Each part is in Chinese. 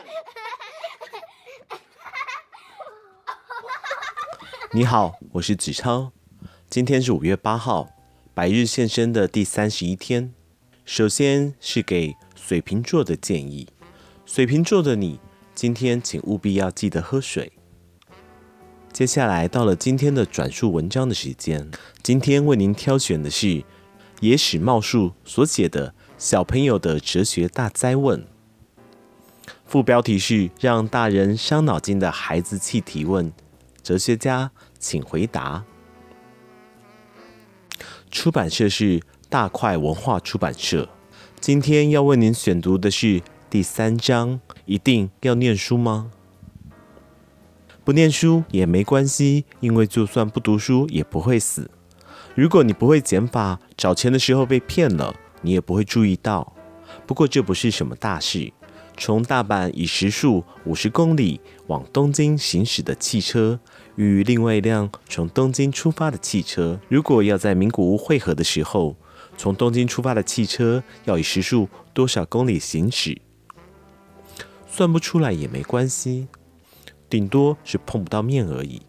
你好，我是子超。今天是五月八号，百日献身的第三十一天。首先是给水瓶座的建议：水瓶座的你，今天请务必要记得喝水。接下来到了今天的转述文章的时间，今天为您挑选的是野史茂树所写的《小朋友的哲学大哉问》，副标题是“让大人伤脑筋的孩子气提问”。哲学家，请回答。出版社是大块文化出版社。今天要为您选读的是第三章。一定要念书吗？不念书也没关系，因为就算不读书也不会死。如果你不会减法，找钱的时候被骗了，你也不会注意到。不过这不是什么大事。从大阪以时速五十公里往东京行驶的汽车，与另外一辆从东京出发的汽车，如果要在名古屋汇合的时候，从东京出发的汽车要以时速多少公里行驶？算不出来也没关系，顶多是碰不到面而已。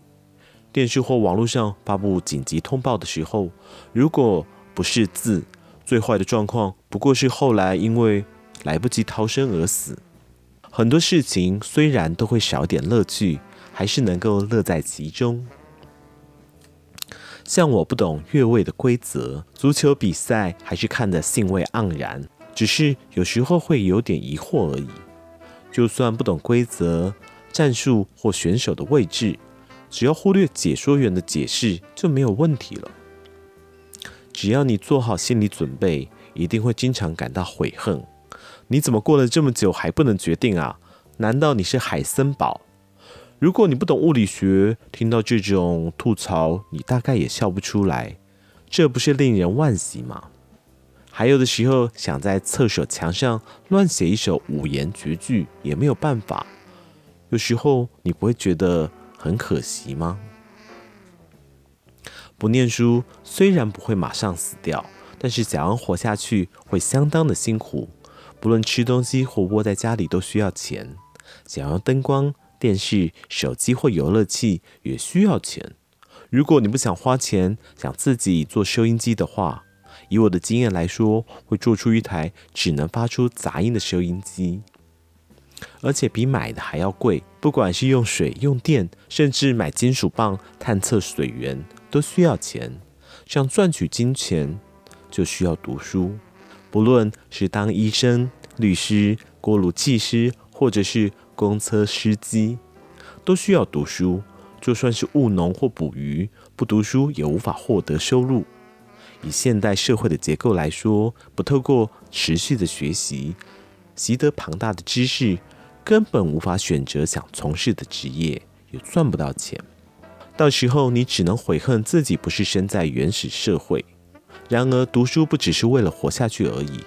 电视或网络上发布紧急通报的时候，如果不是字，最坏的状况不过是后来因为来不及逃生而死。很多事情虽然都会少点乐趣，还是能够乐在其中。像我不懂越位的规则，足球比赛还是看得兴味盎然，只是有时候会有点疑惑而已。就算不懂规则、战术或选手的位置，只要忽略解说员的解释就没有问题了。只要你做好心理准备，一定会经常感到悔恨。你怎么过了这么久还不能决定啊？难道你是海森堡？如果你不懂物理学，听到这种吐槽，你大概也笑不出来。这不是令人惋惜吗？还有的时候，想在厕所墙上乱写一首五言绝句，也没有办法。有时候，你不会觉得很可惜吗？不念书虽然不会马上死掉，但是想要活下去，会相当的辛苦。不论吃东西或窝在家里都需要钱，想要灯光、电视、手机或游乐器也需要钱。如果你不想花钱，想自己做收音机的话，以我的经验来说，会做出一台只能发出杂音的收音机，而且比买的还要贵。不管是用水、用电，甚至买金属棒探测水源，都需要钱。想赚取金钱，就需要读书。不论是当医生、律师、锅炉技师，或者是公车司机，都需要读书。就算是务农或捕鱼，不读书也无法获得收入。以现代社会的结构来说，不透过持续的学习，习得庞大的知识，根本无法选择想从事的职业，也赚不到钱。到时候你只能悔恨自己不是生在原始社会。然而，读书不只是为了活下去而已。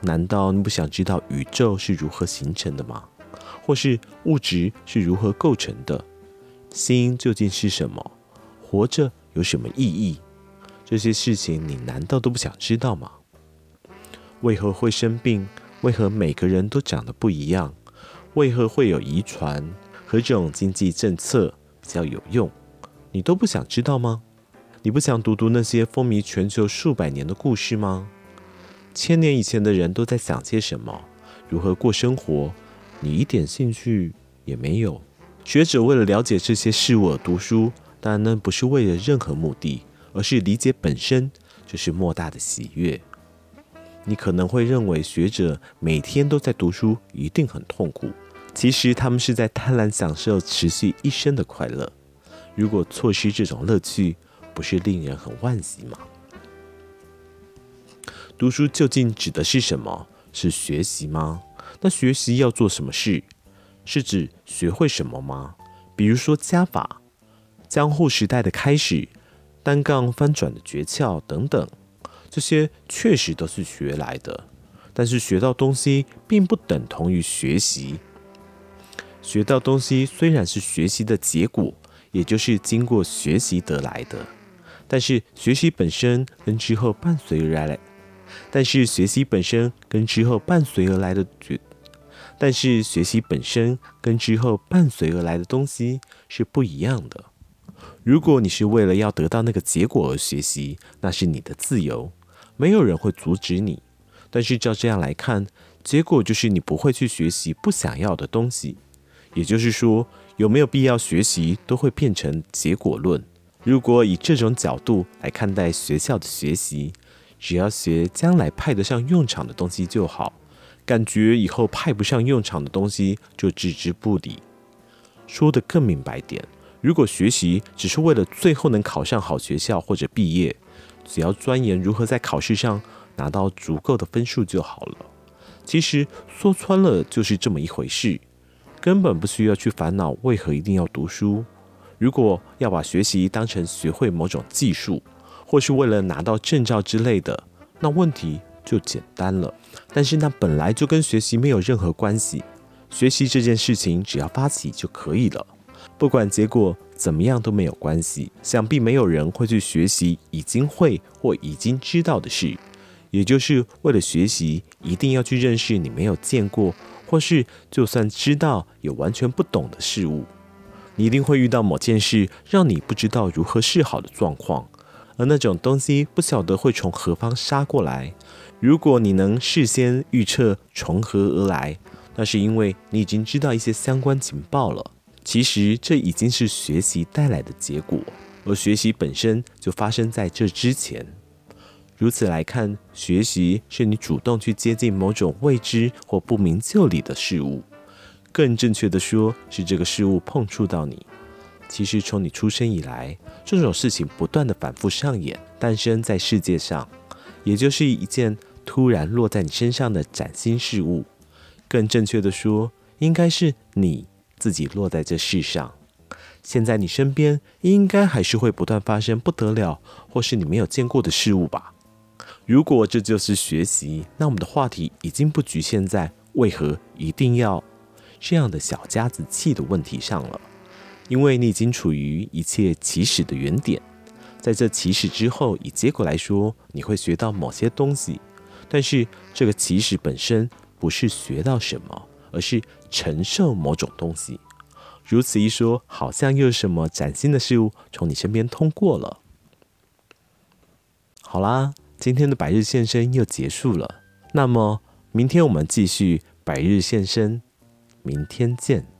难道你不想知道宇宙是如何形成的吗？或是物质是如何构成的？心究竟是什么？活着有什么意义？这些事情你难道都不想知道吗？为何会生病？为何每个人都长得不一样？为何会有遗传？何种经济政策比较有用？你都不想知道吗？你不想读读那些风靡全球数百年的故事吗？千年以前的人都在想些什么？如何过生活？你一点兴趣也没有。学者为了了解这些事物而读书，但那不是为了任何目的，而是理解本身就是莫大的喜悦。你可能会认为学者每天都在读书一定很痛苦，其实他们是在贪婪享受持续一生的快乐。如果错失这种乐趣，不是令人很惋惜吗？读书究竟指的是什么？是学习吗？那学习要做什么事？是指学会什么吗？比如说加法、江户时代的开始、单杠翻转的诀窍等等，这些确实都是学来的。但是学到东西并不等同于学习。学到东西虽然是学习的结果，也就是经过学习得来的。但是学习本身跟之后伴随而来，但是学习本身跟之后伴随而来的决，但是学习本身跟之后伴随而来的东西是不一样的。如果你是为了要得到那个结果而学习，那是你的自由，没有人会阻止你。但是照这样来看，结果就是你不会去学习不想要的东西。也就是说，有没有必要学习，都会变成结果论。如果以这种角度来看待学校的学习，只要学将来派得上用场的东西就好。感觉以后派不上用场的东西就置之不理。说得更明白点，如果学习只是为了最后能考上好学校或者毕业，只要钻研如何在考试上拿到足够的分数就好了。其实说穿了就是这么一回事，根本不需要去烦恼为何一定要读书。如果要把学习当成学会某种技术，或是为了拿到证照之类的，那问题就简单了。但是那本来就跟学习没有任何关系，学习这件事情只要发起就可以了，不管结果怎么样都没有关系。想必没有人会去学习已经会或已经知道的事，也就是为了学习一定要去认识你没有见过，或是就算知道也完全不懂的事物。你一定会遇到某件事让你不知道如何是好的状况，而那种东西不晓得会从何方杀过来。如果你能事先预测从何而来，那是因为你已经知道一些相关情报了。其实这已经是学习带来的结果，而学习本身就发生在这之前。如此来看，学习是你主动去接近某种未知或不明就里的事物。更正确的说，是这个事物碰触到你。其实从你出生以来，这种事情不断的反复上演，诞生在世界上，也就是一件突然落在你身上的崭新事物。更正确的说，应该是你自己落在这世上。现在你身边应该还是会不断发生不得了，或是你没有见过的事物吧？如果这就是学习，那我们的话题已经不局限在为何一定要。这样的小家子气的问题上了，因为你已经处于一切起始的原点，在这起始之后，以结果来说，你会学到某些东西，但是这个起始本身不是学到什么，而是承受某种东西。如此一说，好像又有什么崭新的事物从你身边通过了。好啦，今天的百日现身又结束了，那么明天我们继续百日现身。明天见。